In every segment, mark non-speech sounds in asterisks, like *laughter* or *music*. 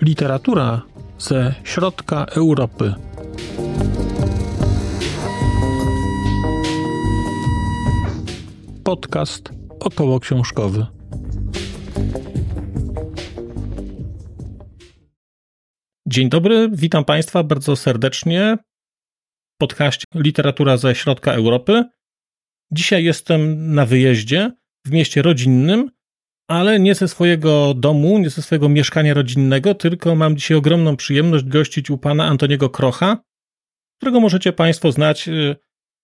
Literatura ze środka Europy. Podcast około książkowy. Dzień dobry, witam Państwa bardzo serdecznie. Podcast Literatura ze środka Europy. Dzisiaj jestem na wyjeździe w mieście rodzinnym ale nie ze swojego domu, nie ze swojego mieszkania rodzinnego, tylko mam dzisiaj ogromną przyjemność gościć u pana Antoniego Krocha, którego możecie Państwo znać y,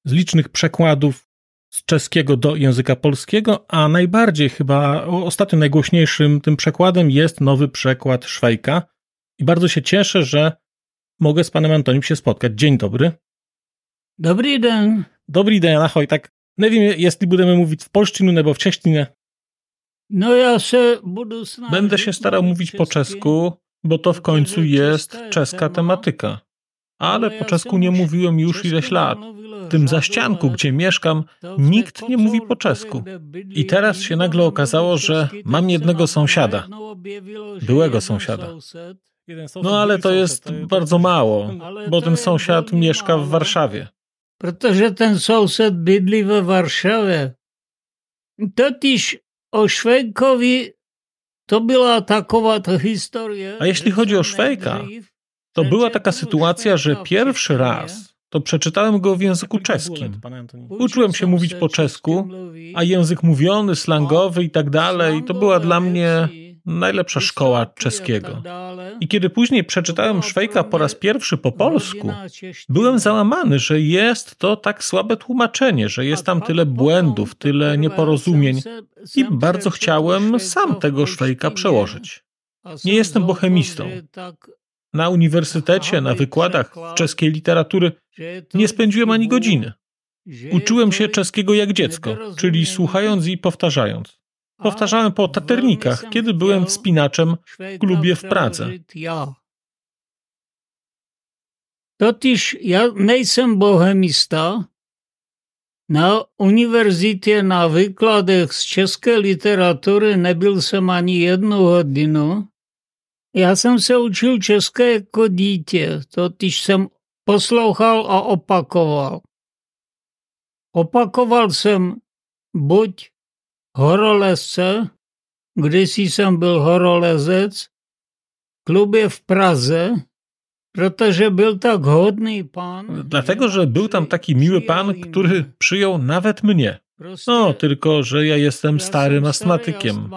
z licznych przekładów z czeskiego do języka polskiego, a najbardziej chyba ostatnio najgłośniejszym tym przekładem jest nowy przekład Szwajka. I bardzo się cieszę, że mogę z panem Antonim się spotkać. Dzień dobry. Dobry dzień. Dobry dzień, ahoj. Tak, nie wiem, jeśli będziemy mówić w polszczynu nebo w czeštinie. No ja się budu Będę się starał mówić po czesku, bo to w końcu jest czeska tematyka. Ale po czesku nie mówiłem już ileś lat. W tym zaścianku, gdzie mieszkam, nikt nie mówi po czesku. I teraz się nagle okazało, że mam jednego sąsiada. Byłego sąsiada. No ale to jest bardzo mało, bo ten sąsiad mieszka w Warszawie. Protože ten sąsiad bydli we Warszawie. Totiž o Szwejkowi to była takowa to historia. A jeśli chodzi o Szwejka, to była taka sytuacja, że pierwszy raz to przeczytałem go w języku czeskim. Uczyłem się mówić po czesku, a język mówiony, slangowy i tak dalej, to była dla mnie najlepsza szkoła czeskiego. I kiedy później przeczytałem Szwejka po raz pierwszy po polsku, byłem załamany, że jest to tak słabe tłumaczenie, że jest tam tyle błędów, tyle nieporozumień i bardzo chciałem sam tego Szwejka przełożyć. Nie jestem bohemistą. Na uniwersytecie, na wykładach czeskiej literatury nie spędziłem ani godziny. Uczyłem się czeskiego jak dziecko, czyli słuchając i powtarzając. Powtarzałem po taternikach, kiedy byłem wspinaczem w klubie w Pradze. Totiž ja nejsem bohemista. Na uniwersytecie na wykładach z czeskiej literatury nebyl jsem ani jednu hodinu. Já jsem se učil české jako dítě, totiž jsem poslouchal a opakoval. Opakoval jsem buď horolezce, kdysi jsem byl horolezec, klubie w Pradze, protože był tak hodny pan. Dlatego, że był tam taki miły pan, który przyjął nawet mnie. No, tylko, że ja jestem starym astmatykiem.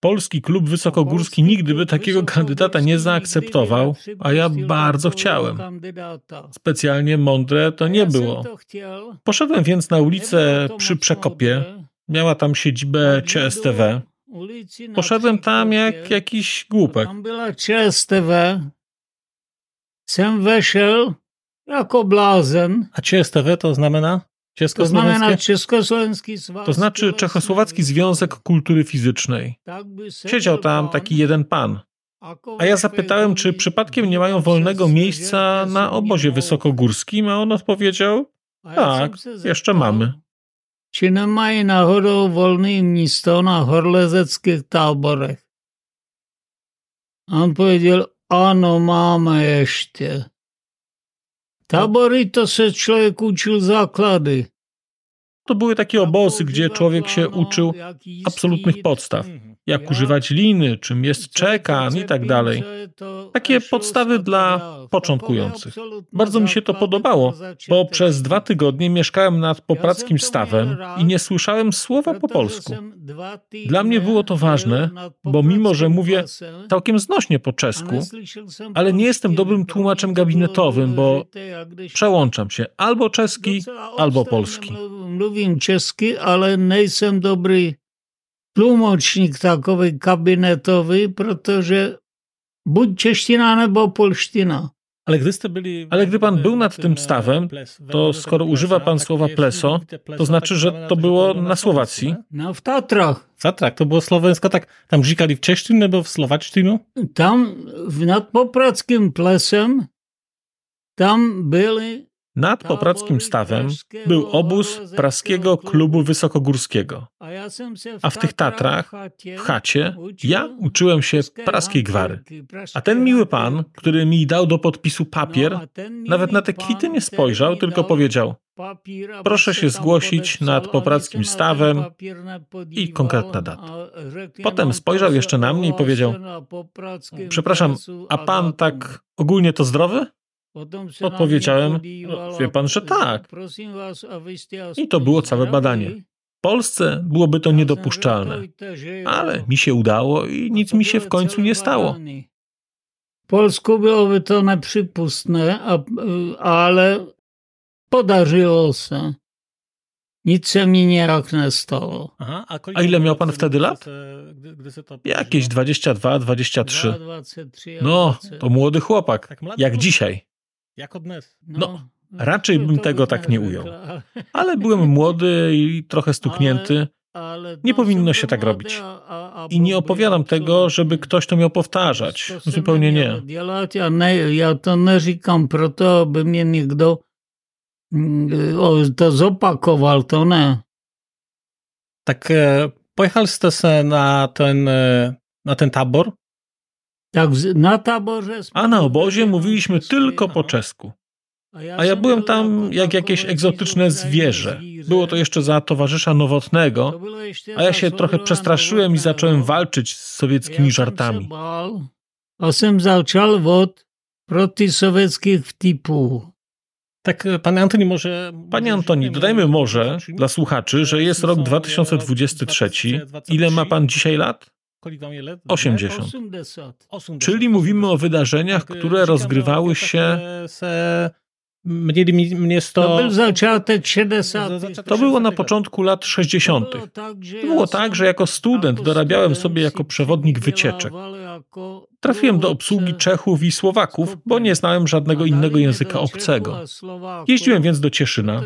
Polski klub wysokogórski nigdy by takiego kandydata nie zaakceptował, a ja bardzo chciałem. Specjalnie mądre to nie było. Poszedłem więc na ulicę przy Przekopie, Miała tam siedzibę CSTV. Poszedłem tam jak jakiś głupek. Tam była CSTV. Sam weszedł jako blazen. A CSTV to znamena? To znamena Československi To znaczy Czechosłowacki Związek Kultury Fizycznej. Tak Siedział tam taki jeden pan. A ja zapytałem, czy przypadkiem nie mają wolnego miejsca na obozie wysokogórskim, a on odpowiedział, tak, jeszcze mamy. Či nemají náhodou volný místo na horlezeckých táborech? On powiedział, ano, máme ještě. Tabory to se człowiek uczył zakłady. To były takie obozy, gdzie człowiek się uczył absolutnych podstaw jak używać liny, czym jest czekan i tak dalej. Takie podstawy dla początkujących. Bardzo mi się to podobało, bo przez dwa tygodnie mieszkałem nad poprackim stawem i nie słyszałem słowa po polsku. Dla mnie było to ważne, bo mimo, że mówię całkiem znośnie po czesku, ale nie jestem dobrym tłumaczem gabinetowym, bo przełączam się albo czeski, albo polski. Mówię czeski, ale nie jestem dobry tlumočník takový kabinetový, protože buď čeština nebo polština. Ale gdy, byli, ale gdy pan był nad tym stawem, to skoro używa pan słowa pleso, to znaczy, że to było na Słowacji? No w Tatrach. W Tatrach, to było słowensko, tak, tam żikali w cześcinie albo w słowacztinu? Tam nad Poprackim plesem, tam byli Nad Poprackim Stawem był obóz Praskiego Klubu Wysokogórskiego, a w tych Tatrach, w chacie, ja uczyłem się praskiej gwary. A ten miły pan, który mi dał do podpisu papier, nawet na te kwity nie spojrzał, tylko powiedział proszę się zgłosić nad Poprackim Stawem i konkretna data. Potem spojrzał jeszcze na mnie i powiedział przepraszam, a pan tak ogólnie to zdrowy? Odpowiedziałem, no, wie pan, że tak. I to było całe badanie. W Polsce byłoby to niedopuszczalne, ale mi się udało i nic mi się w końcu nie stało. W Polsku byłoby to nieprzypustne, ale podarzyło się. Nic się mi nie nie stało. Aha, a, a, ile miał pan wtedy lat? Jakieś 22, 23. No, to młody chłopak, tak jak dzisiaj. Jak odnes? No, no, raczej bym tego tak nie ujął. Ale byłem *laughs* młody i trochę stuknięty. Nie powinno się tak robić. I nie opowiadam tego, żeby ktoś to miał powtarzać. Zupełnie nie. Ja to nie říkam proto, by mnie nikt mm, to zopakował, to nie. Tak, e, pojechaliście se na ten, e, na ten tabor? Tak, na taborze. A na obozie mówiliśmy tylko po czesku. A ja byłem tam jak jakieś egzotyczne zwierzę. Było to jeszcze za towarzysza nowotnego, a ja się trochę przestraszyłem i zacząłem walczyć z sowieckimi żartami. A sam zaczął od protysowieckich wtipów. Tak, panie Antoni, może... Panie Antoni, dodajmy może dla słuchaczy, że jest rok 2023. Ile ma pan dzisiaj lat? 80. Czyli mówimy o wydarzeniach, które rozgrywały się Mieli mnie sto... To był zaczątek 70. To było na początku lat 60. Było tak, że jako student dorabiałem sobie jako przewodnik wycieczek. Trafiłem do obsługi Czechów i Słowaków, bo nie znałem żadnego innego języka obcego. Jeździłem więc do Cieszyna.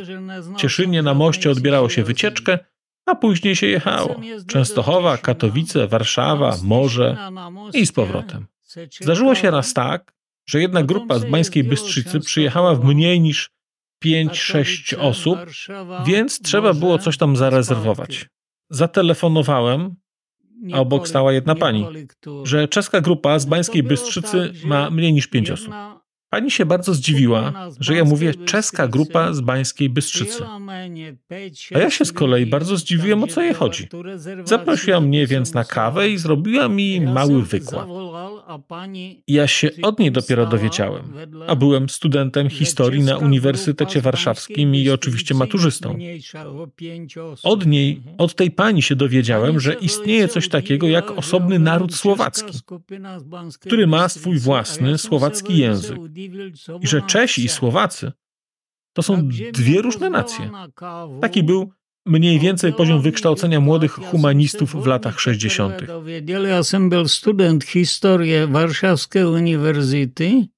Cieszynie na moście odbierało się wycieczkę, a później się jechało. Częstochowa, Katowice, Warszawa, morze i z powrotem. Zdarzyło się raz tak, że jedna grupa z Bańskiej Bystrzycy przyjechała w mniej niż 5-6 osób, więc trzeba było coś tam zarezerwować. Zatelefonowałem, a obok stała jedna pani, że czeska grupa z Bańskiej Bystrzycy ma mniej niż 5 osób. Pani się bardzo zdziwiła, że ja mówię czeska grupa z Bańskiej Bystrzycy. A ja się z kolei bardzo zdziwiłem, o co jej chodzi. Zaprosiła mnie więc na kawę i zrobiła mi mały wykład. Ja się od niej dopiero dowiedziałem, a byłem studentem historii na Uniwersytecie Warszawskim i oczywiście maturzystą. Od niej, od tej pani się dowiedziałem, że istnieje coś takiego jak osobny naród słowacki, który ma swój własny słowacki język i że Czesi i Słowacy to są dwie różne nacje. Taki był mniej więcej poziom wykształcenia młodych humanistów w latach 60. Ja sam był student historii Warszawskiej Uniwersytety,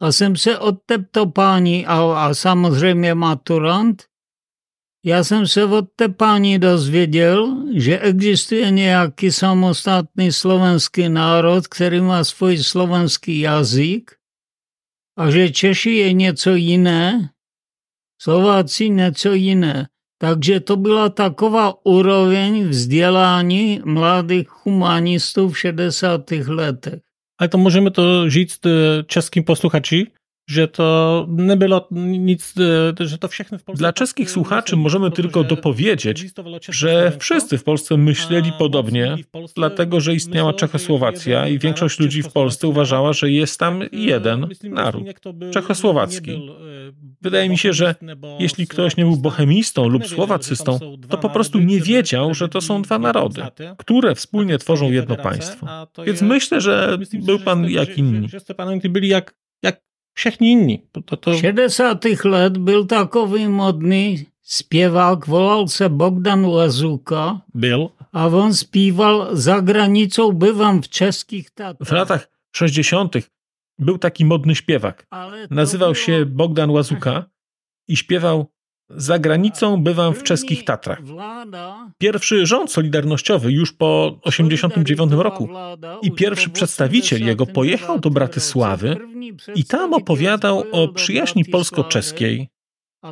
a sam się od tej pani, a, a samozřejmě maturant, ja jsem se od té pani dozvěděl, že existuje nějaký samostatný slovenský národ, který má svůj slovenský jazyk a že Češi je něco jiné, Slováci něco jiné. Takže to byla taková úroveň vzdělání mladých humanistů v 60. letech. Ale to możemy to říct českým posluchači, że to nie było nic, e, że to wszechne w Polsce. Dla czeskich słuchaczy możemy tylko dopowiedzieć, że wszyscy w Polsce myśleli podobnie, dlatego że istniała Czechosłowacja i większość ludzi w Polsce uważała, że jest tam tak, e, jeden naród czechosłowacki. E, Wydaje mi się, że jeśli ktoś nie był bohemistą lub słowacystą, to po prostu nie wiedział, że to są dwa narody, które wspólnie tworzą jedno państwo. Więc myślę, że był pan jak inni. Wszyscy panowie byli jak, jak Wszechni inni. To, to... W 60 lat był takowy modny śpiewak, wolał się Bogdan Łazuka. Był. A on śpiewał za granicą, bywam w czeskich Tatrach. W latach 60. był taki modny śpiewak. Nazywał było... się Bogdan Łazuka i śpiewał za granicą bywam w czeskich Tatrach. Pierwszy rząd solidarnościowy już po 1989 roku i pierwszy przedstawiciel jego pojechał do Bratysławy i tam opowiadał o przyjaźni polsko-czeskiej,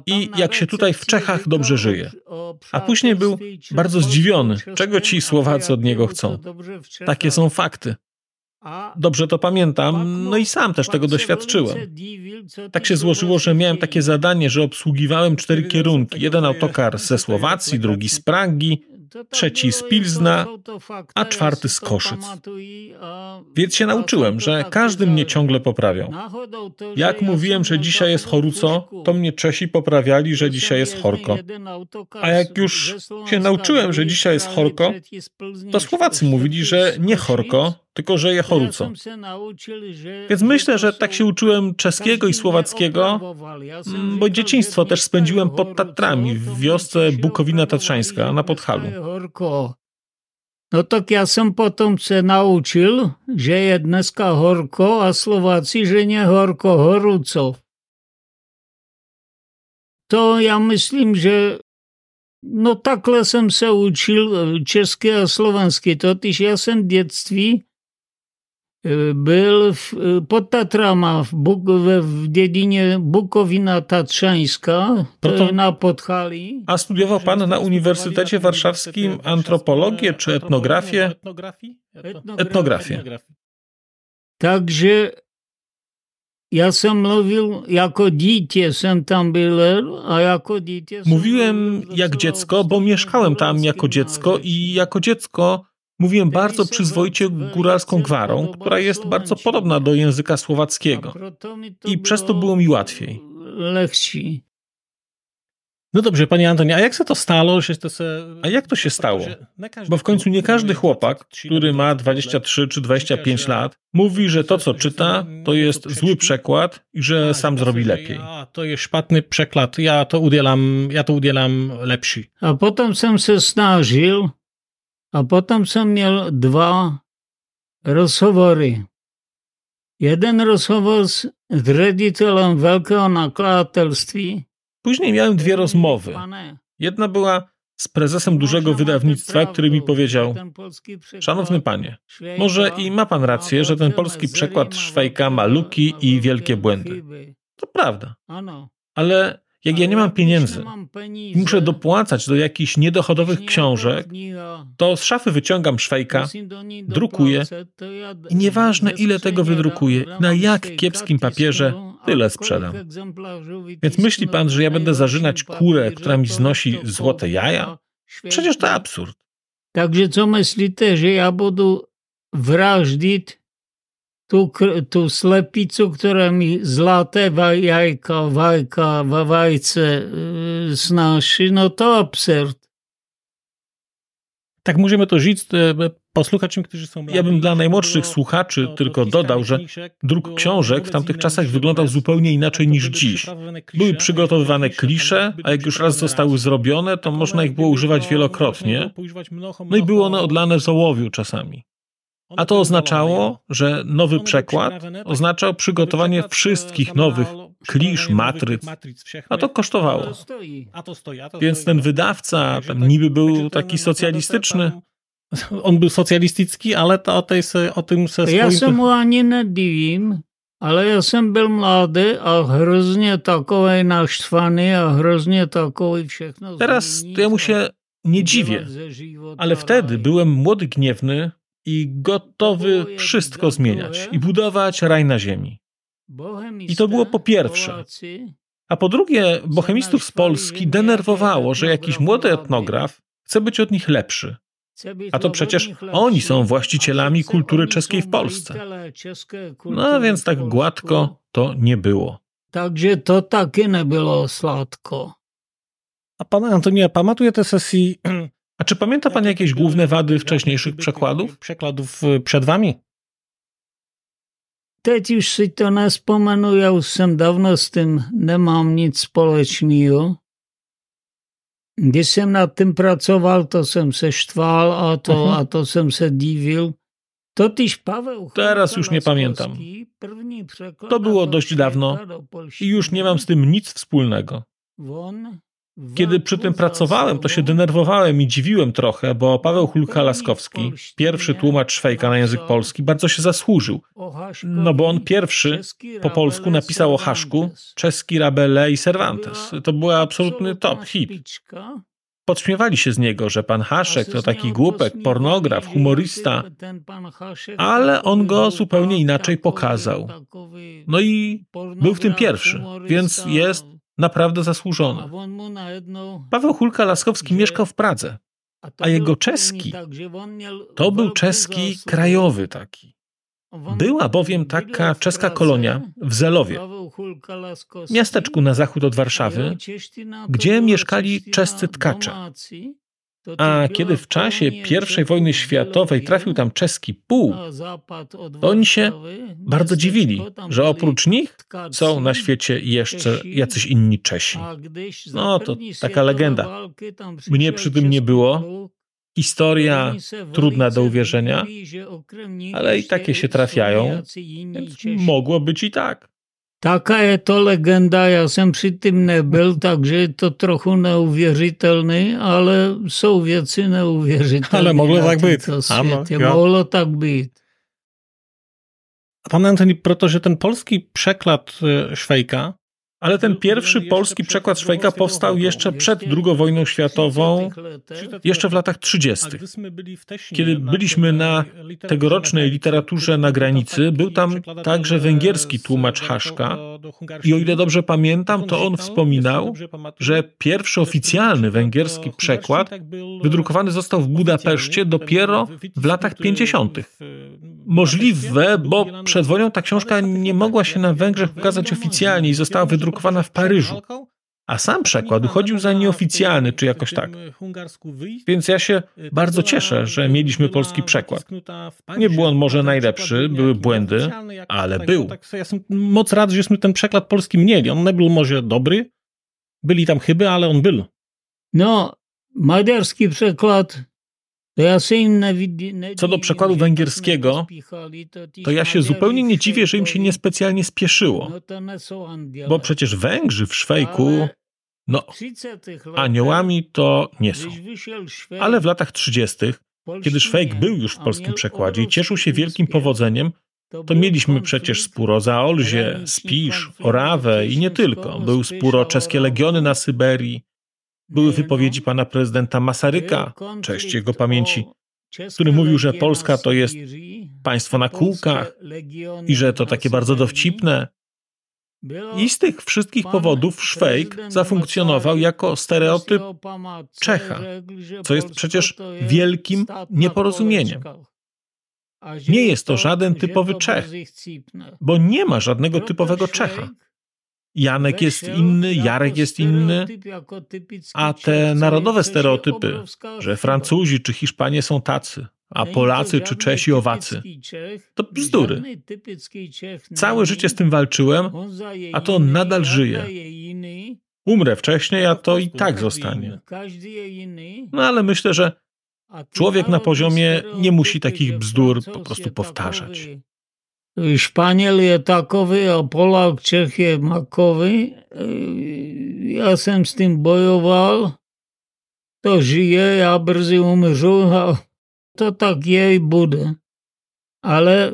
i jak się tutaj w Czechach dobrze żyje. A później był bardzo zdziwiony, czego ci Słowacy od niego chcą. Takie są fakty. Dobrze to pamiętam, no i sam też tego doświadczyłem. Tak się złożyło, że miałem takie zadanie, że obsługiwałem cztery kierunki. Jeden autokar ze Słowacji, drugi z Pragi, trzeci z Pilzna, a czwarty z Koszyc. Więc się nauczyłem, że każdy mnie ciągle poprawiał. Jak mówiłem, że dzisiaj jest choruco, to mnie Czesi poprawiali, że dzisiaj jest chorko. A jak już się nauczyłem, że dzisiaj jest chorko, to Słowacy mówili, że nie chorko, tylko że je choruco. Więc myślę, że tak się uczyłem czeskiego i słowackiego, mm, bo dzieciństwo też spędziłem pod Tatrami, w wiosce Bukowina Tatrzańska na Podhalu. No tak ja jsem potom se naučil, že je dneska horko a Slováci, že nie horko, horuco. To ja myslím, že no takhle jsem se učil česky a slovenský, totiž ja jsem v dětství byl w, pod Tatrama w, Buk, w dziedzinie Bukowina Tatrzańska to, na Podhali. A studiował pan na Uniwersytecie Warszawskim antropologię czy etnografię? Etnografię. Także ja sam mówił, jako dziecię sam tam był, a jako dziecię... Mówiłem jak dziecko, bo mieszkałem tam jako dziecko i jako dziecko Mówiłem bardzo przyzwoicie góralską gwarą, która jest bardzo podobna do języka słowackiego. I przez to było mi łatwiej. Lechci. No dobrze, panie Antonie, a jak się to stało? Że to se... A jak to się stało? Bo w końcu nie każdy chłopak, który ma 23 czy 25 lat, mówi, że to, co czyta, to jest zły przekład i że sam zrobi lepiej. A, to jest szpatny przekład, ja to udzielam, ja to udzielam lepszy. A potem sam się snażył a potom som měl dva rozhovory. Jeden rozhovor s ředitelem wielkiego nakladatelství. Później miałem dwie rozmowy. Jedna była z prezesem dużego wydawnictwa, który mi powiedział: Szanowny panie, może i ma pan rację, że ten polski przekład Szwajka ma luki i wielkie błędy. To prawda. Ale jak ja nie mam pieniędzy i muszę dopłacać do jakichś niedochodowych książek, to z szafy wyciągam szwejka, drukuję i nieważne ile tego wydrukuję, na jak kiepskim papierze, tyle sprzedam. Więc myśli pan, że ja będę zażynać kurę, która mi znosi złote jaja? Przecież to absurd. Także co myślicie, że ja będę wrażdzić tu, tu slepicu, która mi złote jajka, wajka, wawajce yy, znosi, no to absurd. Tak możemy to żyć posłuchaczom, którzy są Ja bym dla najmłodszych słuchaczy tylko dodał, że druk książek w tamtych czasach wyglądał zupełnie inaczej niż dziś. Były przygotowywane klisze, a jak już raz zostały zrobione, to można ich było używać wielokrotnie. No i były one odlane z ołowiu czasami. A to oznaczało, że nowy przekład oznaczał przygotowanie wszystkich nowych klisz, matryc, a to kosztowało. Więc ten wydawca tam niby był taki socjalistyczny. *laughs* On był socjalistyczny, ale to o, tej, o tym se. Ja się mu ani nie dziwię, ale ja jsem byl mladý a hrozně takovej naštvaný a hrozně takovej všechno Teraz ja mu się nie dziwię, ale wtedy byłem młody, gniewny, i gotowy wszystko zmieniać i budować raj na ziemi. I to było po pierwsze. A po drugie, bohemistów z Polski denerwowało, że jakiś młody etnograf chce być od nich lepszy. A to przecież oni są właścicielami kultury czeskiej w Polsce. No więc tak gładko to nie było. Także to takie nie było słodko. A pan Antonia, pamatuje te sesji *clears throat* A czy pamięta pan jakieś główne wady wcześniejszych przekładów? Przekładów y, przed wami? Teď już si to nespomenu, ja już jsem dawno z tym nie mam nic společného. Když jsem nad tym pracował, to jsem se štval a to, mhm. a to jsem se divil. Totiž Paweł Teraz już nie pamiętam. To było dość dawno i już nie mam z tym nic wspólnego. Kiedy przy tym pracowałem, to się denerwowałem i dziwiłem trochę, bo Paweł Hulka-Laskowski, pierwszy tłumacz Szwejka na język polski, bardzo się zasłużył. No bo on pierwszy po polsku napisał o Haszku, czeski Rabele i Cervantes. To był absolutny top, hit. Podśmiewali się z niego, że pan Haszek to taki głupek, pornograf, humorista, ale on go zupełnie inaczej pokazał. No i był w tym pierwszy, więc jest naprawdę zasłużony. Paweł Hulka-Laskowski mieszkał w Pradze, a jego czeski to był czeski krajowy taki. Była bowiem taka czeska kolonia w Zelowie, miasteczku na zachód od Warszawy, gdzie mieszkali czescy tkacze. A kiedy w czasie I wojny światowej trafił tam czeski puł, to oni się bardzo dziwili, że oprócz nich są na świecie jeszcze jacyś inni Czesi. No to taka legenda. Mnie przy tym nie było. Historia trudna do uwierzenia, ale i takie się trafiają, więc mogło być i tak. Taka je to legenda, ja jsem při tím nebyl, takže je to trochu neuvěřitelný, ale jsou věci neuvěřitelné. Ale moglo tak být. Ano, Mohlo tak být. A pan Antoni, protože ten polski przeklad e, Szwejka ale ten pierwszy polski przekład Szwajka powstał jeszcze przed II wojną światową, jeszcze w latach 30. Kiedy byliśmy na tegorocznej literaturze na granicy, był tam także węgierski tłumacz Haszka i o ile dobrze pamiętam, to on wspominał, że pierwszy oficjalny węgierski przekład wydrukowany został w Budapeszcie dopiero w latach 50. Możliwe, bo przed wojną ta książka nie mogła się na Węgrzech ukazać oficjalnie i została wydrukowana w Paryżu. A sam przekład uchodził za nieoficjalny, czy jakoś tak. Więc ja się bardzo cieszę, że mieliśmy polski przekład. Nie był on może najlepszy, były błędy, ale był. Ja jestem moc rad, żeśmy ten przekład polski mieli. On nie był może dobry, byli tam chyby, ale on był. No, maďarski przekład co do przekładu węgierskiego, to ja się zupełnie nie dziwię, że im się niespecjalnie spieszyło. Bo przecież Węgrzy w Szwejku, no, aniołami to nie są. Ale w latach 30., kiedy Szwejk był już w polskim przekładzie i cieszył się wielkim powodzeniem, to mieliśmy przecież spór o Zaolzie, Spisz, Orawę i nie tylko. Był spór o czeskie legiony na Syberii, były wypowiedzi pana prezydenta Masaryka, cześć jego pamięci, który mówił, że Polska to jest państwo na kółkach i że to takie bardzo dowcipne. I z tych wszystkich powodów Szwejk zafunkcjonował jako stereotyp Czecha, co jest przecież wielkim nieporozumieniem. Nie jest to żaden typowy Czech, bo nie ma żadnego typowego Czecha. Janek jest inny, Jarek jest inny, a te narodowe stereotypy, że Francuzi czy Hiszpanie są tacy, a Polacy czy Czesi owacy, to bzdury. Całe życie z tym walczyłem, a to nadal żyje. Umrę wcześniej, a to i tak zostanie. No ale myślę, że człowiek na poziomie nie musi takich bzdur po prostu powtarzać. Španěl je takový a Polák Čech je makový. Já jsem s tím bojoval, to žije, já brzy umřu a to tak je i bude. Ale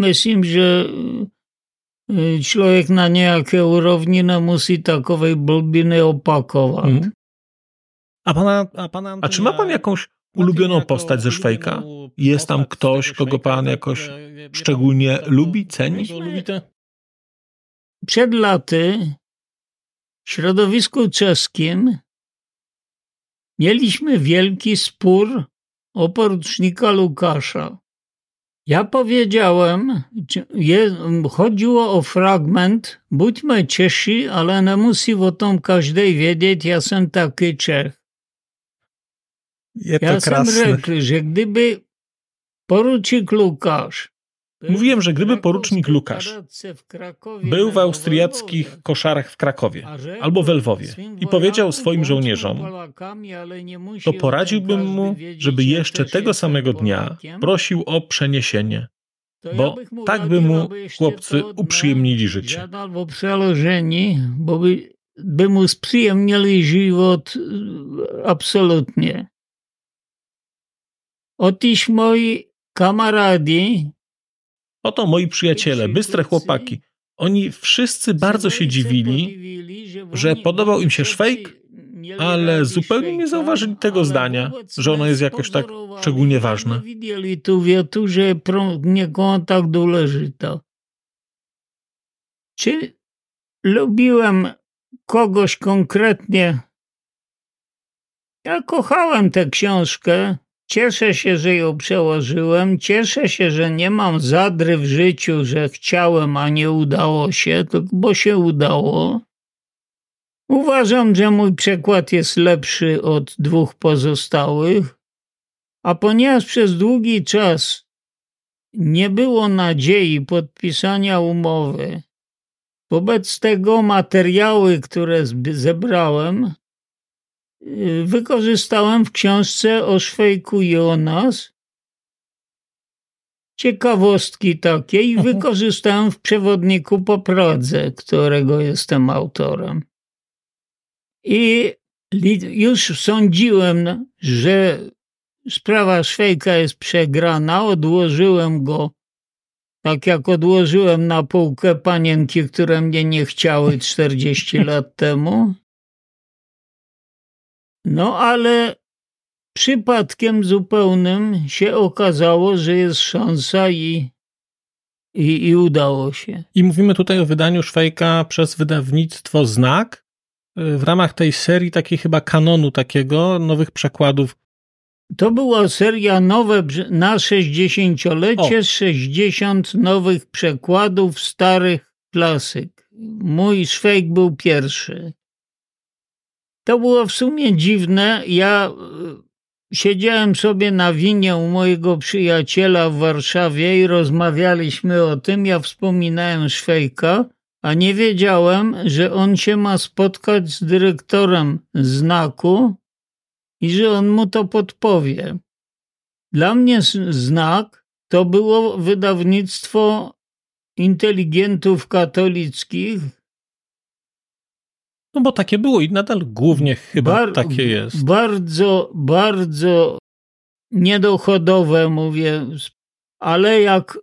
myslím, že člověk na nějaké úrovni nemusí takové blbiny opakovat. Hmm. A, pana, a, pana a czy ma pan jakąś ulubioną postać ze Szwejka? Jest tam ktoś, kogo pan jakoś szczególnie lubi, ceni? Przed laty w środowisku czeskim mieliśmy wielki spór o porucznika Lukasza. Ja powiedziałem, je, chodziło o fragment, budźmy Czesi, ale nie musi o tym każdy wiedzieć, ja jestem taki Czech. Je to ja krásne. jsem řekl, že kdyby poručík Lukáš Mówiłem, że gdyby porucznik Lukasz był w austriackich koszarach w Krakowie albo w Lwowie i powiedział swoim żołnierzom, to poradziłbym mu, żeby jeszcze tego samego dnia prosił o przeniesienie, bo tak by mu chłopcy uprzyjemnili życie. o przełożenie, bo by by mu sprzyjemnili żywot absolutnie. Otóż moi kamaradi. Oto moi przyjaciele, bystre chłopaki. Oni wszyscy bardzo się dziwili, że podobał im się szwejk, ale zupełnie nie zauważyli tego zdania, że ono jest jakoś tak szczególnie ważne. Widzieli tu wietu, że niego tak důležitá. Czy lubiłem kogoś konkretnie? Ja kochałem tę książkę. Cieszę się, że ją przełożyłem. Cieszę się, że nie mam zadry w życiu, że chciałem, a nie udało się, bo się udało. Uważam, że mój przekład jest lepszy od dwóch pozostałych, a ponieważ przez długi czas nie było nadziei podpisania umowy, wobec tego materiały, które zebrałem, wykorzystałem w książce o Szwejku Jonas. Ciekawostki takie i mhm. wykorzystałem w przewodniku po Pradze, którego jestem autorem. I już sądziłem, że sprawa Szwejka jest przegrana, odłożyłem go, tak jak odłożyłem na półkę panienki, które mnie nie chciały 40 lat temu. No ale przypadkiem zupełnym się okazało, że jest szansa i, i, i udało się. I mówimy tutaj o wydaniu Szwejka przez wydawnictwo Znak w ramach tej serii takiej chyba kanonu takiego, nowych przekładów. To była seria nowe na 60-lecie, o. 60 nowych przekładów starych klasyk. Mój Szwejk był pierwszy. To było w sumie dziwne. Ja e, siedziałem sobie na winie u mojego przyjaciela w Warszawie i rozmawialiśmy o tym. Ja wspominałem Szwejka a nie wiedziałem, że on się ma spotkać z dyrektorem znaku i że on mu to podpowie. Dla mnie znak to było wydawnictwo inteligentów katolickich. No bo takie było i nadal głównie chyba Bar takie jest. Bardzo, bardzo niedochodowe, mówię, ale jak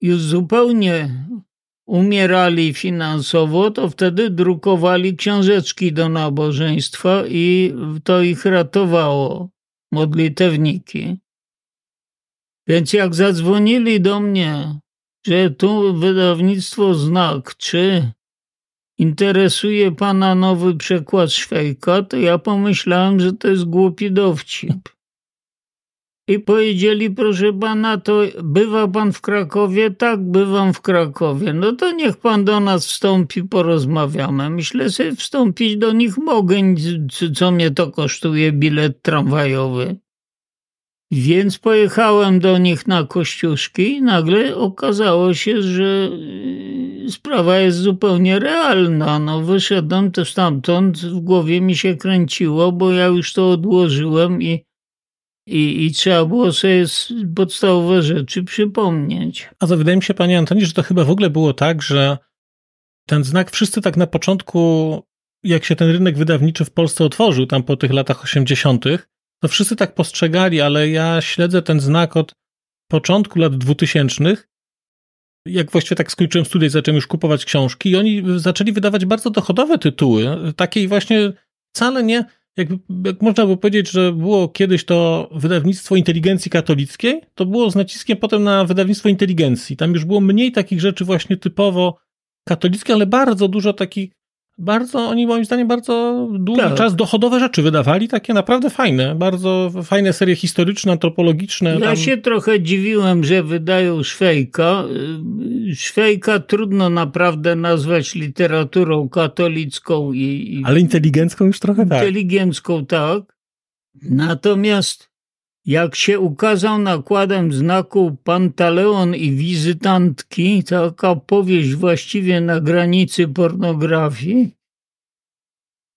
już zupełnie umierali finansowo, to wtedy drukowali książeczki do nabożeństwa i to ich ratowało, modlitewniki. Więc jak zadzwonili do mnie, że tu wydawnictwo Znak, czy interesuje pana nowy przekład Szwejka, to ja pomyślałem, że to jest głupi dowcip i powiedzieli, proszę pana, to bywa pan w Krakowie? Tak, bywam w Krakowie. No to niech pan do nas wstąpi, porozmawiamy. Myślę sobie, wstąpić do nich mogę, co mnie to kosztuje bilet tramwajowy. Więc pojechałem do nich na Kościuszki i nagle okazało się, że y, sprawa jest zupełnie realna. No wyszedłem to stamtąd, w głowie mi się kręciło, bo ja już to odłożyłem i i, i trzeba było sobie podstawowe rzeczy przypomnieć. A to wydaje mi się, panie Antoni, że to chyba w ogóle było tak, że ten znak wszyscy tak na początku, jak się ten rynek wydawniczy w Polsce otworzył, tam po tych latach 80., to wszyscy tak postrzegali, ale ja śledzę ten znak od początku lat 2000. Jak właściwie tak skończyłem studia, zacząłem już kupować książki i oni zaczęli wydawać bardzo dochodowe tytuły, takiej właśnie wcale nie jakby, jak można by powiedzieć, że było kiedyś to wydawnictwo inteligencji katolickiej, to było z naciskiem potem na wydawnictwo inteligencji. Tam już było mniej takich rzeczy właśnie typowo katolickich, ale bardzo dużo takich bardzo, oni moim zdaniem bardzo długi tak. czas dochodowe rzeczy wydawali, takie naprawdę fajne, bardzo fajne serie historyczne, antropologiczne. Ja tam... się trochę dziwiłem, że wydają Szwejka. Szwejka trudno naprawdę nazwać literaturą katolicką i... Ale inteligencką już trochę tak. Inteligencką, tak. Natomiast jak się ukazał nakładem znaku Pantaleon i wizytantki, taka powieść właściwie na granicy pornografii,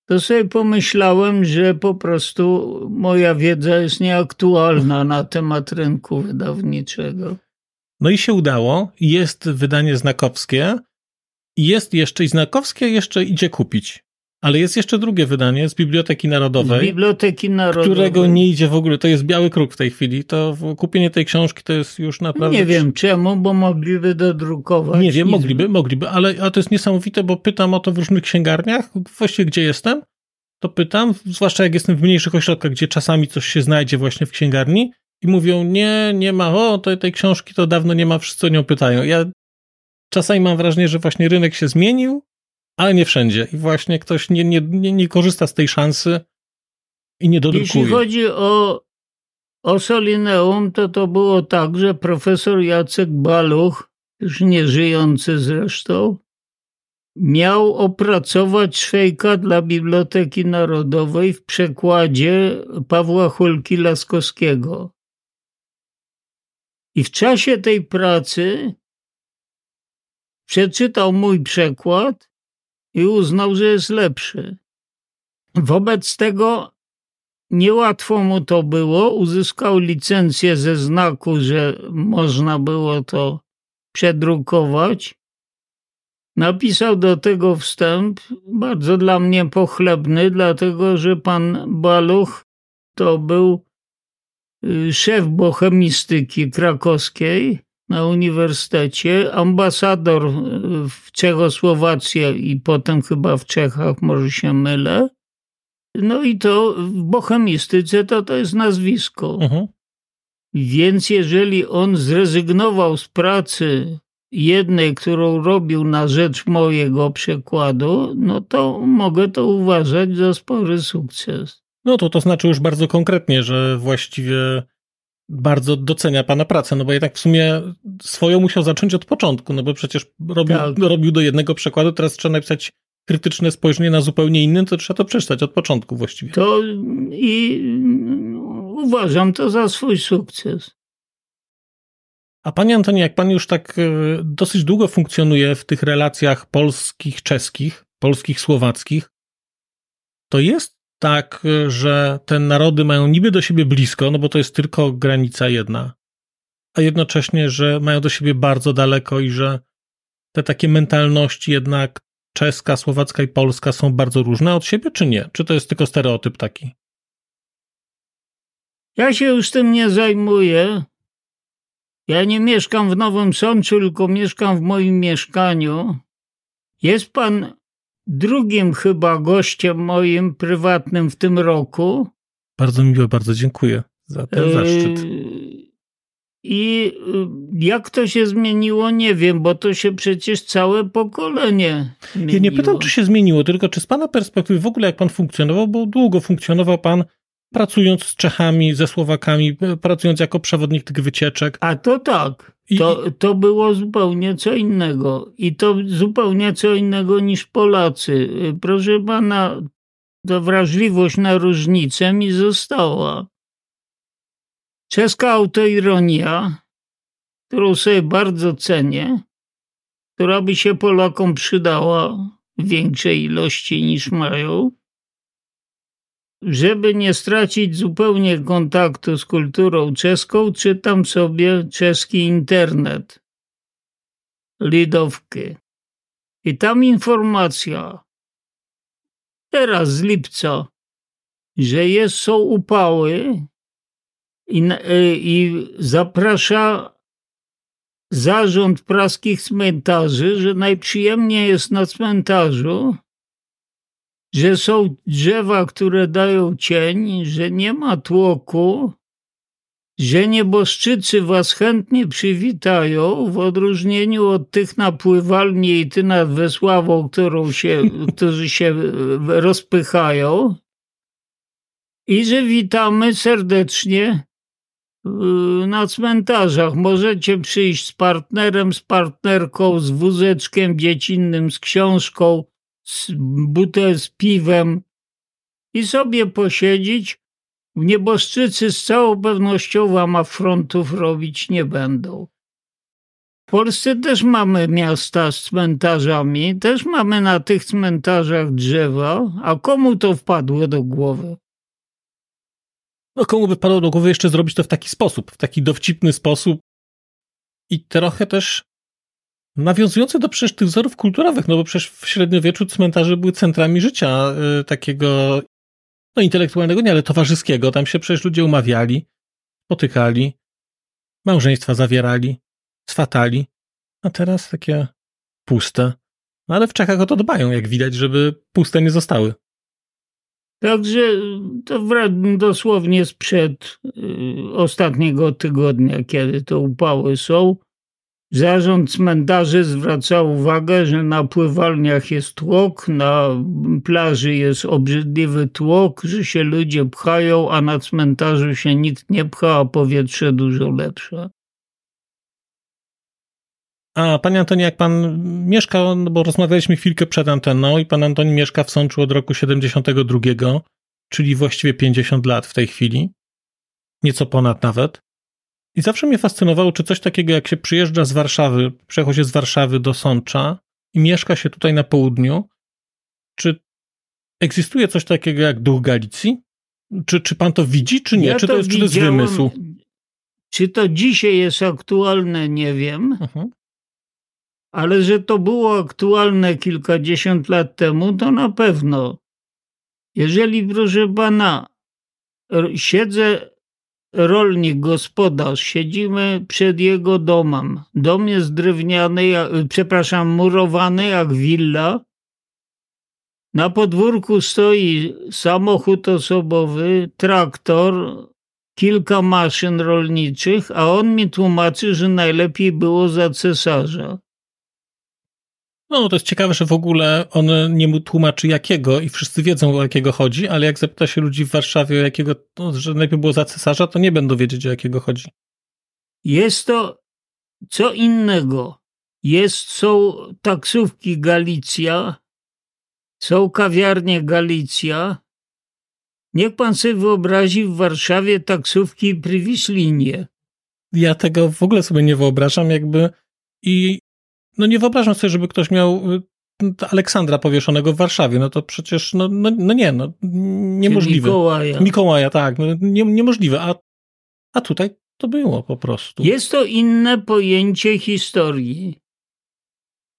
to sobie pomyślałem, że po prostu moja wiedza jest nieaktualna na temat rynku wydawniczego. No i się udało. Jest wydanie znakowskie. Jest jeszcze i znakowskie jeszcze idzie kupić. Ale jest jeszcze drugie wydanie z Biblioteki Narodowej. Z Biblioteki Narodowej. Którego nie idzie w ogóle. To jest biały kruk w tej chwili. To kupienie tej książki to jest już naprawdę. Nie wiem czemu, bo mogliby dodrukować. Nie wiem, mogliby, mogliby, ale, ale to jest niesamowite, bo pytam o to w różnych księgarniach. Właściwie gdzie jestem, to pytam, zwłaszcza jak jestem w mniejszych ośrodkach, gdzie czasami coś się znajdzie właśnie w księgarni i mówią, nie, nie ma, o, to, tej książki to dawno nie ma, wszyscy o nią pytają. Ja czasami mam wrażenie, że właśnie rynek się zmienił, ale nie wszędzie. I właśnie ktoś nie, nie, nie, nie korzysta z tej szansy i nie dodrukuje. Jeśli chodzi o, o Solineum, to to było tak, że profesor Jacek Baluch, już nie żyjący zresztą, miał opracować Szwejka dla Biblioteki Narodowej w przekładzie Pawła Hulki Laskowskiego. I w czasie tej pracy przeczytał mój przekład i uznał, że jest lepszy. Wobec tego niełatwo mu to było. Uzyskał licencję ze znaku, że można było to przedrukować. Napisał do tego wstęp, bardzo dla mnie pochlebny, dlatego że pan Baluch to był y, szef bohemistyki krakowskiej na uniwersytecie, ambasador e, w Czechosłowacji i potem chyba w Czechach, może się mylę. No i to w bohemistyce to to jest nazwisko. Uh-huh. Więc jeżeli on zrezygnował z pracy jednej, którą robił na rzecz mojego przekładu, no to mogę to uważać za spory sukces. No to to znaczy już bardzo konkretnie, że właściwie bardzo docenia pana pracę, no bo jednak w sumie swoją musiał zacząć od początku, no bo przecież robił, tak. robił do jednego przekładu, teraz trzeba napisać krytyczne spojrzenie na zupełnie inny, to trzeba to przeczytać od początku właściwie. To i uważam to za swój sukces. A panie Antoni, jak pan już tak e, dosyć długo funkcjonuje w tych relacjach polskich, czeskich, polskich, słowackich, to jest tak, że te narody mają niby do siebie blisko, no bo to jest tylko granica jedna, a jednocześnie, że mają do siebie bardzo daleko i że te takie mentalności jednak czeska, słowacka i polska są bardzo różne od siebie, czy nie? Czy to jest tylko stereotyp taki? Ja się już tym nie zajmuję. Ja nie mieszkam w Nowym Sączu, tylko mieszkam w moim mieszkaniu. Jest pan drugim chyba gościem moim prywatnym w tym roku. Bardzo miło, bardzo dziękuję za ten yy, zaszczyt. I y, jak to się zmieniło, nie wiem, bo to się przecież całe pokolenie. Zmieniło. Ja nie pytam, czy się zmieniło, tylko czy z Pana perspektywy w ogóle jak Pan funkcjonował, bo długo funkcjonował Pan pracując z Czechami, ze Słowakami, pracując jako przewodnik tych wycieczek. A to tak. To, to było zupełnie co innego. I to zupełnie co innego niż Polacy. Proszę pana, ta wrażliwość na różnicę mi została. Czeska autoironia, którą sobie bardzo cenię, która by się Polakom przydała w większej ilości niż mają, żeby nie stracić zupełnie kontaktu z kulturą czeską, czytam sobie czeski internet, lidowki. I tam informacja, teraz z lipca, że jest, są upały i, y, i zaprasza zarząd praskich cmentarzy, że najprzyjemniej jest na cmentarzu, że są drzewa, które dają cień, że nie ma tłoku, że nieboszczycy was chętnie przywitają, w odróżnieniu od tych na pływalni i ty nad Wesławą, którą się, *laughs* którzy się rozpychają. I że witamy serdecznie y, na cmentarzach. Możecie przyjść z partnerem, z partnerką, z wózeczkiem dziecinnym, z książką, z butel z piwem i sobie posiedzieć. Nieboszczycy z całą pewnością wam afrontów robić nie będą. W Polsce też mamy miasta z cmentarzami, też mamy na tych cmentarzach drzewa, a komu to wpadło do głowy? No komu by padło do głowy jeszcze zrobić to w taki sposób, w taki dowcipny sposób i trochę też nawiązujące do przecież tych wzorów kulturowych, no bo przecież w średniowieczu cmentarze były centrami życia y, takiego, no intelektualnego nie, ale towarzyskiego. Tam się przecież ludzie umawiali, spotykali, małżeństwa zawierali, swatali, a teraz takie puste. No ale w Czechach o to dbają, jak widać, żeby puste nie zostały. Także to dosłownie sprzed y, ostatniego tygodnia, kiedy to upały są, Zarząd cmentarzy zwraca uwagę, że na pływalniach jest tłok, na plaży jest obrzydliwy tłok, że się ludzie pchają, a na cmentarzu się nikt nie pcha, a powietrze dużo lepsze. A panie Antoni, jak pan mieszka, no bo rozmawialiśmy chwilkę przed anteną i pan Antoni mieszka w Sączu od roku 72, czyli właściwie 50 lat w tej chwili, nieco ponad nawet. I zawsze mnie fascynowało, czy coś takiego, jak się przyjeżdża z Warszawy, przechodzi z Warszawy do Sącza i mieszka się tutaj na południu, czy egzystuje coś takiego jak duch Galicji? Czy, czy pan to widzi, czy nie? Ja czy to, to jest, czy to jest wymysł? Czy to dzisiaj jest aktualne, nie wiem. Uh-huh. Ale że to było aktualne kilkadziesiąt lat temu, to na pewno. Jeżeli, proszę pana, siedzę rolnik, gospodarz, siedzimy przed jego domem. Dom jest drewniany, przepraszam, murowany jak willa. Na podwórku stoi samochód osobowy, traktor, kilka maszyn rolniczych, a on mi tłumaczy, że najlepiej było za cesarza. No, to jest ciekawe, że w ogóle on nie mu tłumaczy jakiego i wszyscy wiedzą o jakiego chodzi, ale jak zapyta się ludzi w Warszawie o jakiego, no, że najpierw było za cesarza, to nie będą wiedzieć o jakiego chodzi. Jest to co innego. Jest, są taksówki Galicja, są kawiarnie Galicja. Niech pan sobie wyobrazi w Warszawie taksówki Privislinie. Ja tego w ogóle sobie nie wyobrażam, jakby i no nie wyobrażam sobie, żeby ktoś miał y, Aleksandra powieszonego w Warszawie, no to przecież, no, no, no nie, no niemożliwe. Mikołaja. Mikołaja, tak, no, nie, niemożliwe, a, a tutaj to było po prostu. Jest to inne pojęcie historii.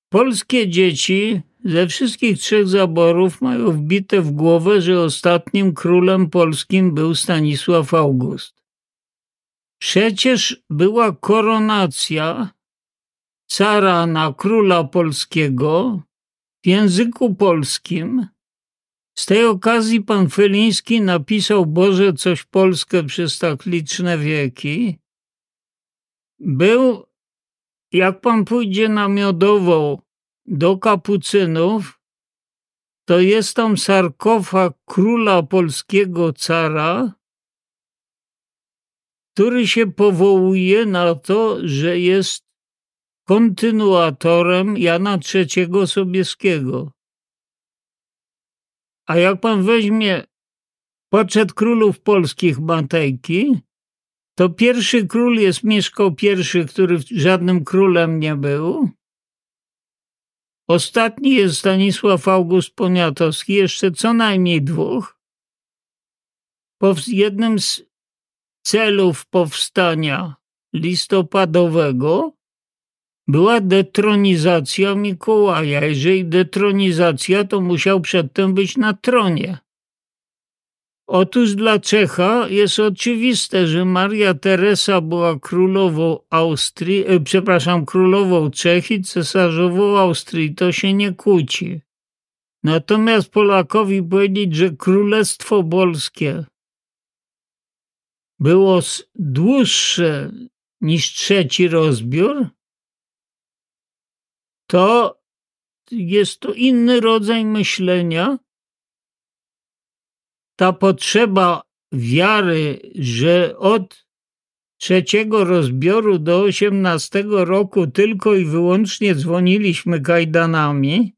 Polskie dzieci ze wszystkich trzech zaborów mają wbite w głowę, że ostatnim królem polskim był Stanisław August. Przecież była koronacja cara na króla polskiego w języku polskim. Z tej okazji pan Feliński napisał Boże coś Polskę przez tak liczne wieki. Był, jak pan pójdzie na miodową do kapucynów, to jest tam sarkofag króla polskiego cara, który się powołuje na to, że jest kontynuatorem Jana III Sobieskiego. A jak pan weźmie poczet królów polskich Matejki, to pierwszy król jest Mieszko I, który żadnym królem nie był. Ostatni jest Stanisław August Poniatowski, jeszcze co najmniej dwóch. Jednym z celów powstania listopadowego była detronizacja Mikołaja. Jeżeli detronizacja, to musiał przedtem być na tronie. Otóż dla Czecha jest oczywiste, że Maria Teresa była królową Austrii, e, przepraszam, królową Czech i cesarzową Austrii. To się nie kłóci. Natomiast Polakowi powiedzieć, że Królestwo Polskie było dłuższe niż trzeci rozbiór, to jest to inny rodzaj myślenia. Ta potrzeba wiary, że od trzeciego rozbioru do osiemnastego roku tylko i wyłącznie dzwoniliśmy kajdanami.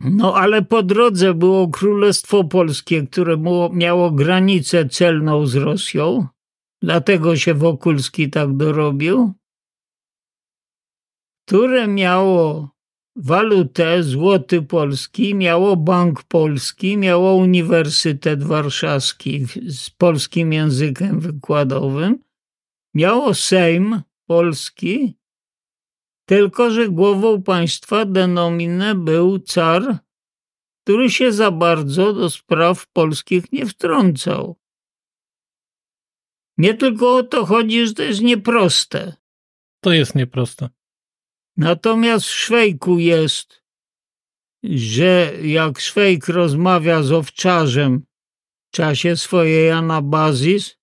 No ale po drodze było Królestwo Polskie, które miało granicę celną z Rosją, dlatego się Wokulski tak dorobił które miało walutę, złoty polski, miało Bank Polski, miało Uniwersytet Warszawski z polskim językiem wykładowym, miało Sejm Polski Tylko, że głową państwa denominę był car, który się za bardzo do spraw polskich nie wtrącał. Nie tylko o to chodzi, że to jest nieproste. To jest nieproste. Natomiast w Szwejku jest, że jak Szwejk rozmawia z owczarzem w czasie swojej anabazis,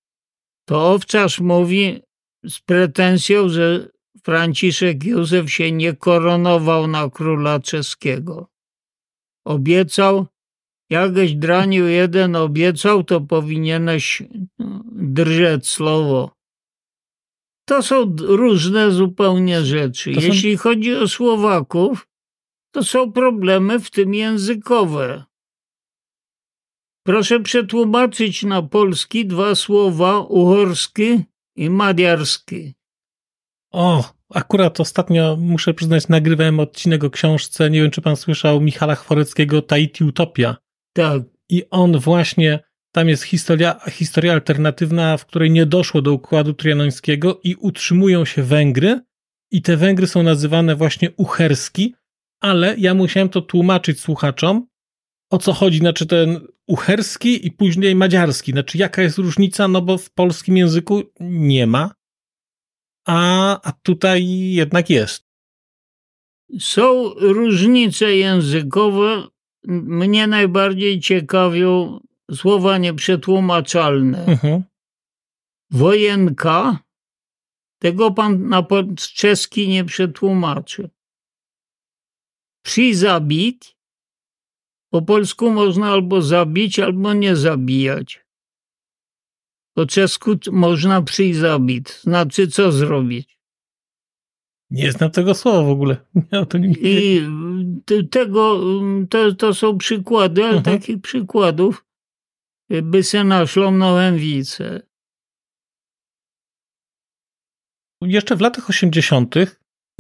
to owczarz mówi z pretensją, że Franciszek Józef się nie koronował na króla czeskiego. Obiecał, jakbyś draniu jeden obiecał, to powinieneś no, drżeć słowo. To są różne zupełnie rzeczy. Są... Jeśli chodzi o Słowaków, to są problemy w tym językowe. Proszę przetłumaczyć na polski dwa słowa uhorski i madiarski. O, akurat ostatnio, muszę przyznać, nagrywałem odcinek o książce, nie wiem czy pan słyszał, Michala Chworeckiego Tahiti Utopia. Tak. I on właśnie, tam jest historia, historia alternatywna, w której nie doszło do układu trianońskiego i utrzymują się Węgry. I te Węgry są nazywane właśnie uherski, ale ja musiałem to tłumaczyć słuchaczom, o co chodzi, znaczy ten uherski i później madziarski, znaczy jaka jest różnica, no bo w polskim języku nie ma, a, a tutaj jednak jest. Są różnice językowe. Mnie najbardziej ciekawią słowa nieprzetłumaczalne. Mhm. Wojenka, tego pan na czeski nie przetłumaczy. Przizabit, po polsku można albo zabić, albo nie zabijać. Po czesku można przyjść zabić. Znaczy, co zrobić? Nie znam tego słowa w ogóle. *laughs* Ja to nie... I tego, to, to są przykłady, ale mhm. takich przykładów by se naszło mnohem więcej. Jeszcze w latach 80.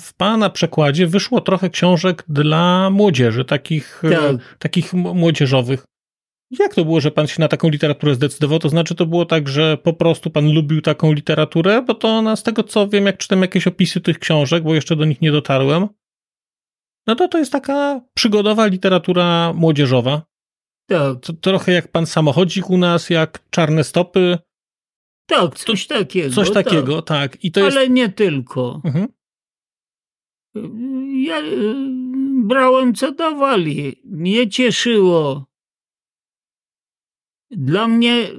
w Pana przekładzie wyszło trochę książek dla młodzieży, takich, tak. takich młodzieżowych. Jak to było, że pan się na taką literaturę zdecydował? To znaczy, to było tak, że po prostu pan lubił taką literaturę? Bo to ona, z tego co wiem, jak czytam jakieś opisy tych książek, bo jeszcze do nich nie dotarłem, no to to jest taka przygodowa literatura młodzieżowa. Tak. To, trochę jak pan samochodzik u nas, jak czarne stopy. Tak, coś takiego. Coś tak. takiego, tak. tak. I to Ale jest... nie tylko. Mhm. Ja y, brałem co dawali. Mnie cieszyło dla mnie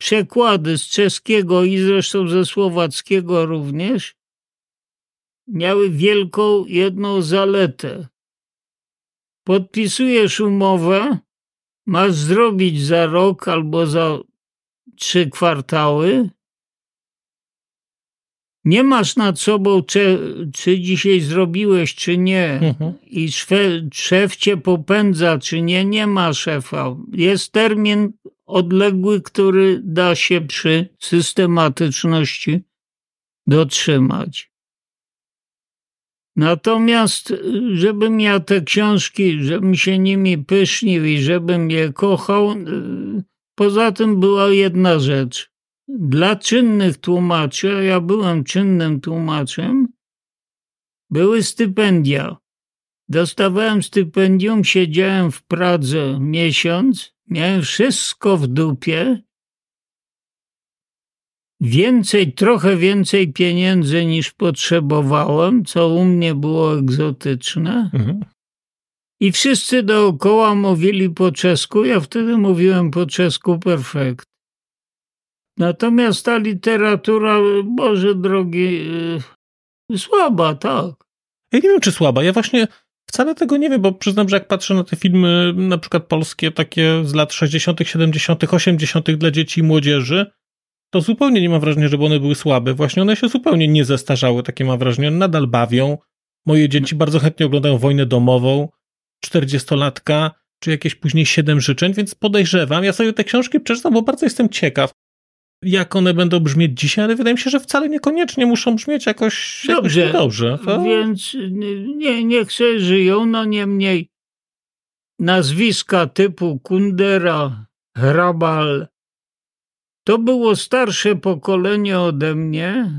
przekłady z czeskiego i zresztą ze słowackiego również miały wielką jedną zaletę. Podpisujesz umowę, masz zrobić za rok albo za trzy kwartały, nie masz nad sobą, czy, czy dzisiaj zrobiłeś, czy nie, mhm. i szef, szef cię popędza, czy nie, nie ma szefa. Jest termin odległy, który da się przy systematyczności dotrzymać. Natomiast, żebym ja te książki, żebym się nimi pysznił i żebym je kochał, poza tym była jedna rzecz. Dla czynnych tłumaczy, a ja byłem czynnym tłumaczem, były stypendia. Dostawałem stypendium, siedziałem w Pradze miesiąc, miałem wszystko w dupie. Więcej, trochę więcej pieniędzy niż potrzebowałem, co u mnie było egzotyczne. Mhm. I wszyscy dookoła mówili po czesku, ja wtedy mówiłem po czesku perfekt. Natomiast ta literatura, Boże drogi, yy, słaba, tak. Ja nie wiem, czy słaba. Ja właśnie wcale tego nie wiem, bo przyznam, że jak patrzę na te filmy, na przykład polskie, takie z lat 60., 70., 80. dla dzieci i młodzieży, to zupełnie nie mam wrażenia, żeby one były słabe. Właśnie one się zupełnie nie zestarzały, takie mam wrażenie. Nadal bawią. Moje dzieci bardzo chętnie oglądają Wojnę Domową, 40-latka, czy jakieś później Siedem Życzeń, więc podejrzewam. Ja sobie te książki przeczytam, bo bardzo jestem ciekaw jak one będą brzmieć dzisiaj, ale wydaje mi się, że wcale niekoniecznie muszą brzmieć jakoś dobrze. Jakoś dobrze to... Więc nie, niech sobie żyją, no niemniej nazwiska typu Kundera, Hrabal, to było starsze pokolenie ode mnie,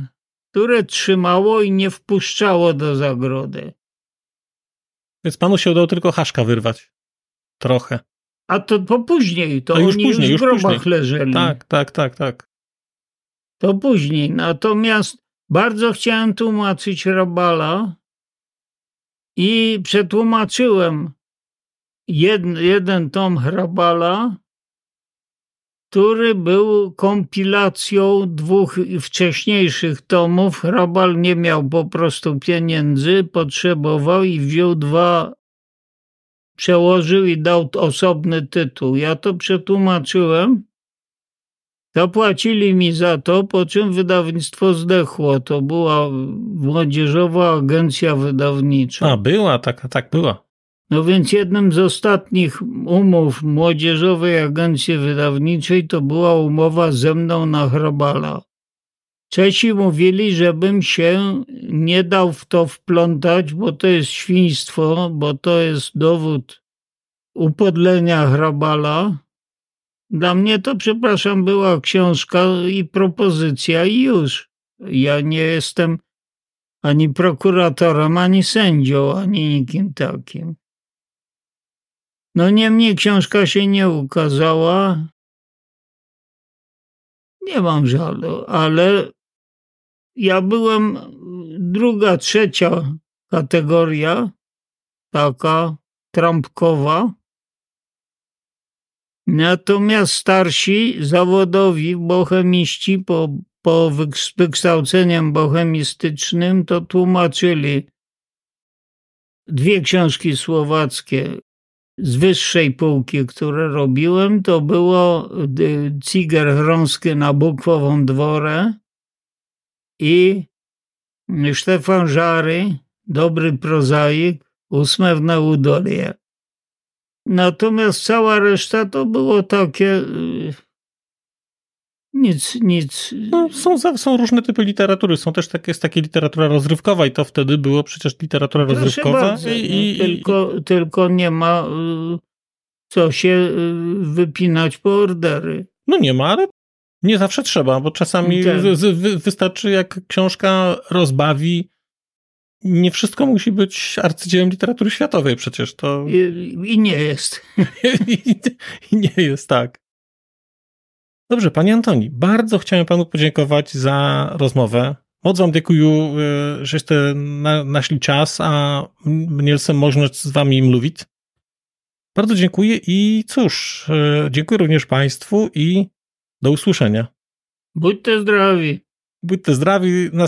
które trzymało i nie wpuszczało do zagrody. Więc panu się udało tylko haszka wyrwać. Trochę. A to po później, to już oni później, już w grobach później. leżeli. Tak, tak, tak, tak. To później. Natomiast bardzo chciałem tłumaczyć Rabala i przetłumaczyłem jeden, jeden tom Hrabala, który był kompilacją dwóch wcześniejszych tomów. Hrabal nie miał po prostu pieniędzy, potrzebował i wziął dwa, przełożył i dał osobny tytuł. Ja to przetłumaczyłem. Zapłacili mi za to, po czym wydawnictwo zdechło. To była młodzieżowa agencja wydawnicza. A, była, tak, tak była. No więc jednym z ostatnich umów Młodzieżowej Agencji Wydawniczej to była umowa ze mną na Hrabala. Czesi mówili, żebym się nie dał w to wplątać, bo to jest świństwo, bo to jest dowód upodlenia Hrabala. Dla mnie to, przepraszam, była książka i propozycja i już. Ja nie jestem ani prokuratorem, ani sędzią, ani nikim takim. No niemniej książka się nie ukazała. Nie mam żalu, ale ja byłem druga, trzecia kategoria, taka trampkowa. Natomiast starsi, zawodowi bohemiści po, po wykształceniem bohemistycznym to tłumaczyli dwie książki słowackie z wyższej półki, które robiłem, to było y, Ciger Chronskie na Bukwową Dworę i Stefan Żary, dobry prozaik, ósme w Neudolie. Natomiast cała reszta to było takie y, nic, nic. No, są, są różne typy literatury. Są też takie, jest taka literatura rozrywkowa i to wtedy było przecież literatura Proszę rozrywkowa. Bardzo, i, no, tylko, i... tylko nie ma y, co się y, wypinać po ordery. No nie ma, ale nie zawsze trzeba, bo czasami tak. wystarczy jak książka rozbawi. Nie wszystko musi być arcydziełem literatury światowej przecież. To... I, i nie jest. *laughs* I nie jest, tak. Dobrze, panie Antoni, bardzo chciałem panu podziękować za rozmowę. Moc wam dziękuję, żeście na, naszli czas, a mnie możliwość z wami mówić. Bardzo dziękuję i cóż, e, dziękuję również państwu i do usłyszenia. Bądźcie zdrowi. Bądźcie zdrowi, na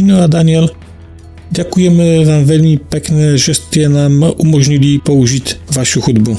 Shino a Daniel, děkujeme vám velmi pekne, že jste nám umožnili použít vašu hudbu.